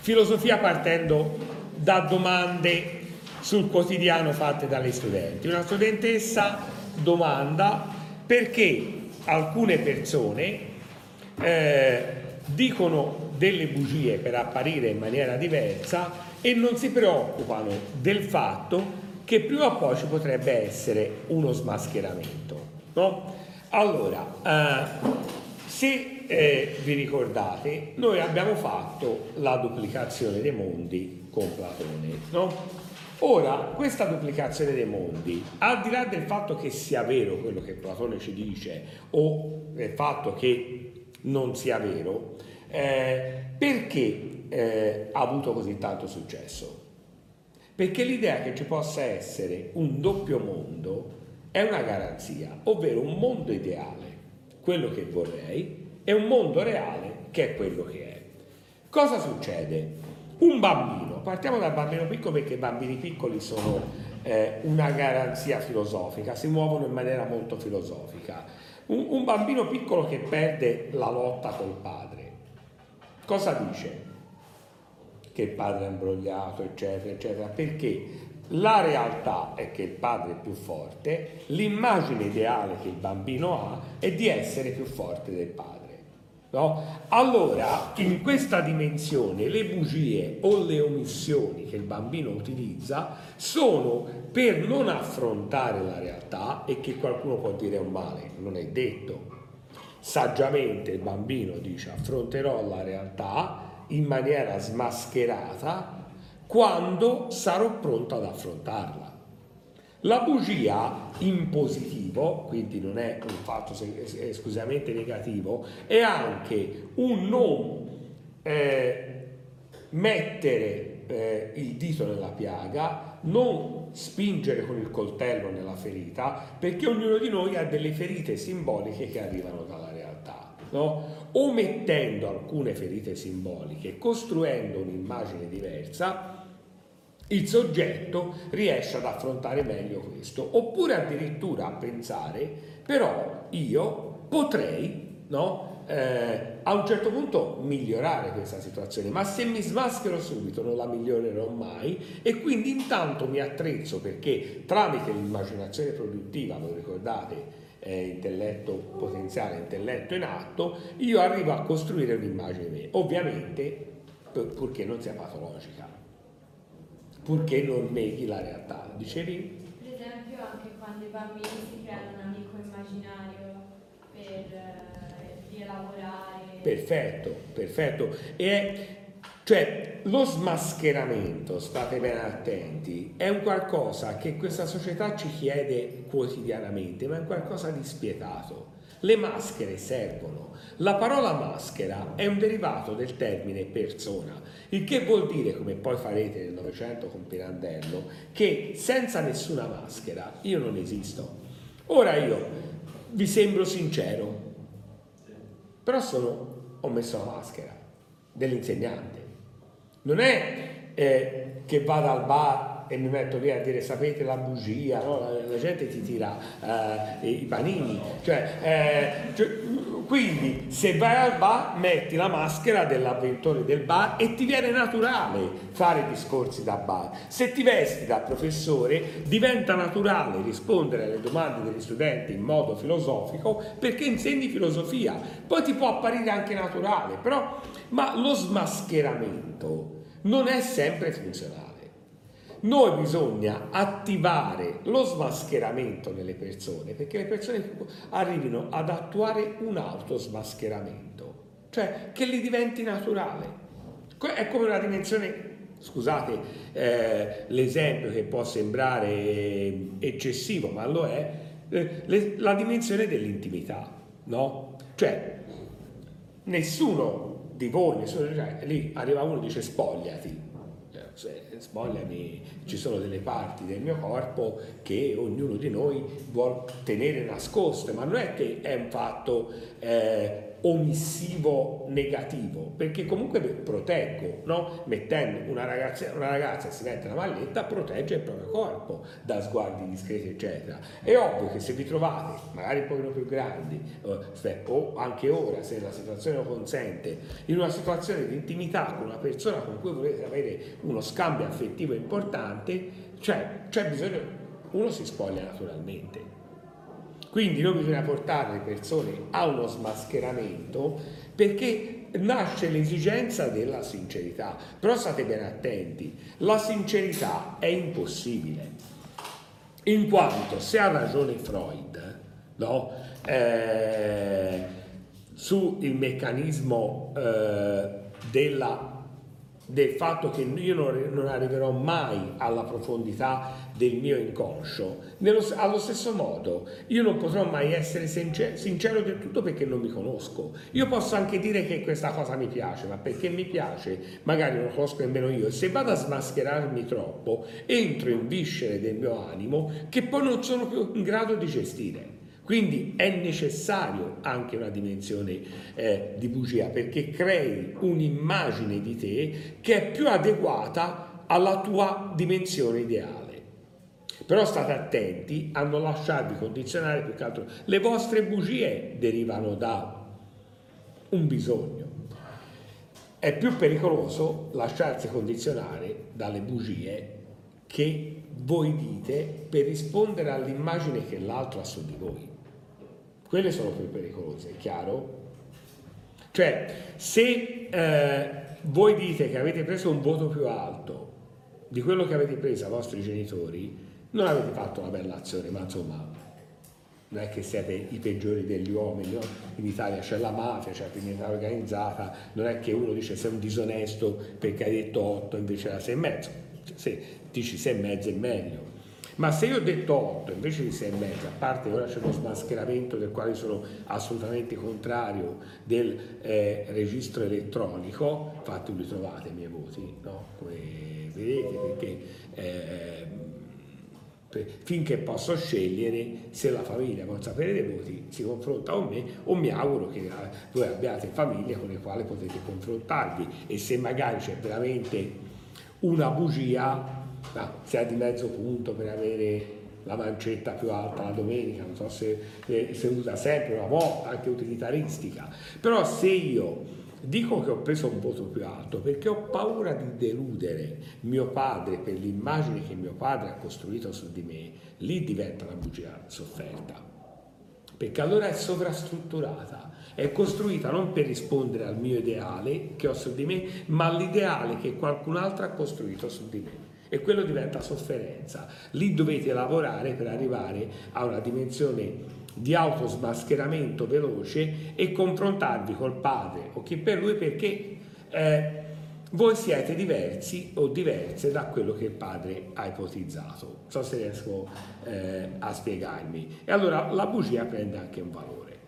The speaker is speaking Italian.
Filosofia partendo da domande sul quotidiano fatte dalle studenti. Una studentessa domanda perché alcune persone eh, dicono delle bugie per apparire in maniera diversa e non si preoccupano del fatto che prima o poi ci potrebbe essere uno smascheramento. No? Allora, eh, se eh, vi ricordate, noi abbiamo fatto la duplicazione dei mondi con Platone. No? Ora, questa duplicazione dei mondi, al di là del fatto che sia vero quello che Platone ci dice o del fatto che non sia vero, eh, perché eh, ha avuto così tanto successo? Perché l'idea che ci possa essere un doppio mondo è una garanzia, ovvero un mondo ideale, quello che vorrei, e un mondo reale che è quello che è. Cosa succede? Un bambino, partiamo dal bambino piccolo perché i bambini piccoli sono eh, una garanzia filosofica, si muovono in maniera molto filosofica. Un, un bambino piccolo che perde la lotta col padre, cosa dice? Che il padre è imbrogliato, eccetera, eccetera, perché la realtà è che il padre è più forte, l'immagine ideale che il bambino ha è di essere più forte del padre. No? Allora, in questa dimensione, le bugie o le omissioni che il bambino utilizza sono per non affrontare la realtà e che qualcuno può dire è un male, non è detto. Saggiamente il bambino dice affronterò la realtà in maniera smascherata quando sarò pronto ad affrontarla. La bugia in positivo, quindi non è un fatto esclusivamente negativo, è anche un non eh, mettere eh, il dito nella piaga, non spingere con il coltello nella ferita, perché ognuno di noi ha delle ferite simboliche che arrivano dalla. No? Omettendo alcune ferite simboliche, costruendo un'immagine diversa, il soggetto riesce ad affrontare meglio questo, oppure addirittura a pensare, però io potrei, no, eh, a un certo punto migliorare questa situazione, ma se mi smaschero subito non la migliorerò mai e quindi intanto mi attrezzo perché tramite l'immaginazione produttiva, lo ricordate, eh, intelletto potenziale, intelletto in atto, io arrivo a costruire un'immagine mia, ovviamente purché non sia patologica purché non neghi la realtà. Dicevi? Per esempio anche quando i bambini si creano un amico immaginario per eh, rielaborare. Perfetto, perfetto. E cioè lo smascheramento, state ben attenti, è un qualcosa che questa società ci chiede quotidianamente, ma è un qualcosa di spietato. Le maschere servono. La parola maschera è un derivato del termine persona, il che vuol dire, come poi farete nel Novecento con Pirandello, che senza nessuna maschera io non esisto. Ora io vi sembro sincero, però sono, ho messo la maschera dell'insegnante. Non è eh, che vado al bar e mi metto lì a dire sapete la bugia, no? la, la, gente ti tira uh, i panini. Cioè, eh, cioè, quindi se vai al bar metti la maschera dell'avventore del bar e ti viene naturale fare discorsi da bar. Se ti vesti da professore diventa naturale rispondere alle domande degli studenti in modo filosofico perché insegni filosofia. Poi ti può apparire anche naturale, però ma lo smascheramento non è sempre funzionale. Noi bisogna attivare lo smascheramento nelle persone perché le persone arrivino ad attuare un autosmascheramento, cioè che gli diventi naturale. È come una dimensione scusate eh, l'esempio che può sembrare eccessivo, ma lo è, eh, le, la dimensione dell'intimità, no? Cioè, nessuno di voi, nessuno, cioè, lì arriva uno e dice spogliati, spogliami, ci sono delle parti del mio corpo che ognuno di noi vuole tenere nascoste, ma non è che è un fatto eh, omissivo negativo, perché comunque proteggo, no? mettendo una ragazza, una ragazza si mette la maglietta, protegge il proprio corpo da sguardi discreti, eccetera. È ovvio che se vi trovate, magari un pochino più grandi, o anche ora, se la situazione lo consente, in una situazione di intimità con una persona con cui volete avere uno scambio affettivo importante, cioè c'è bisogno, uno si spoglia naturalmente quindi non bisogna portare le persone a uno smascheramento perché nasce l'esigenza della sincerità. Però state ben attenti, la sincerità è impossibile, in quanto se ha ragione Freud, no? eh, sul meccanismo eh, della del fatto che io non arriverò mai alla profondità del mio inconscio. Nello, allo stesso modo, io non potrò mai essere sincero, sincero del tutto perché non mi conosco. Io posso anche dire che questa cosa mi piace, ma perché mi piace, magari non conosco nemmeno io. E se vado a smascherarmi troppo, entro in viscere del mio animo che poi non sono più in grado di gestire. Quindi è necessario anche una dimensione eh, di bugia perché crei un'immagine di te che è più adeguata alla tua dimensione ideale. Però state attenti a non lasciarvi condizionare più che altro. Le vostre bugie derivano da un bisogno. È più pericoloso lasciarsi condizionare dalle bugie che voi dite per rispondere all'immagine che l'altro ha su di voi. Quelle sono più pericolose, è chiaro? Cioè, se eh, voi dite che avete preso un voto più alto di quello che avete preso ai vostri genitori, non avete fatto una bella azione, ma insomma, non è che siete i peggiori degli uomini, no? in Italia c'è la mafia, c'è la criminalità organizzata, non è che uno dice sei un disonesto perché hai detto 8 invece era 6 e mezzo, se dici 6 e mezzo è meglio, ma se io ho detto 8 invece di 6 e mezzo, a parte ora c'è lo smascheramento del quale sono assolutamente contrario del eh, registro elettronico, infatti li trovate i miei voti, no? come vedete, perché eh, finché posso scegliere se la famiglia vuole sapere dei voti si confronta con me o mi auguro che eh, voi abbiate famiglie con le quali potete confrontarvi. E se magari c'è veramente una bugia ma si ha di mezzo punto per avere la mancetta più alta la domenica, non so se si usa sempre una volta, anche utilitaristica, però se io dico che ho preso un voto più alto perché ho paura di deludere mio padre per l'immagine che mio padre ha costruito su di me, lì diventa una bugia sofferta, perché allora è sovrastrutturata, è costruita non per rispondere al mio ideale che ho su di me, ma all'ideale che qualcun altro ha costruito su di me. E quello diventa sofferenza. Lì dovete lavorare per arrivare a una dimensione di autosmascheramento veloce e confrontarvi col padre o chi per lui perché eh, voi siete diversi o diverse da quello che il padre ha ipotizzato. Non so se riesco eh, a spiegarmi. E allora la bugia prende anche un valore.